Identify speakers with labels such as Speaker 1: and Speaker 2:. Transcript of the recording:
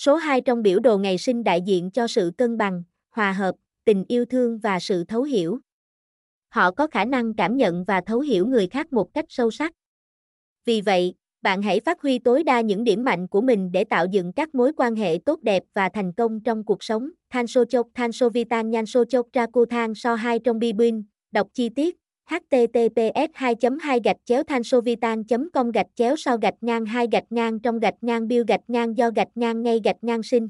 Speaker 1: Số 2 trong biểu đồ ngày sinh đại diện cho sự cân bằng, hòa hợp, tình yêu thương và sự thấu hiểu. Họ có khả năng cảm nhận và thấu hiểu người khác một cách sâu sắc. Vì vậy, bạn hãy phát huy tối đa những điểm mạnh của mình để tạo dựng các mối quan hệ tốt đẹp và thành công trong cuộc sống. Than so chok than so vitan nhan so chok ra cô than so 2 trong bibin, đọc chi tiết https 2 2 gạch chéo thansovitan com gạch chéo sau gạch ngang 2 gạch ngang trong gạch ngang bill gạch ngang do gạch ngang ngay gạch ngang sinh.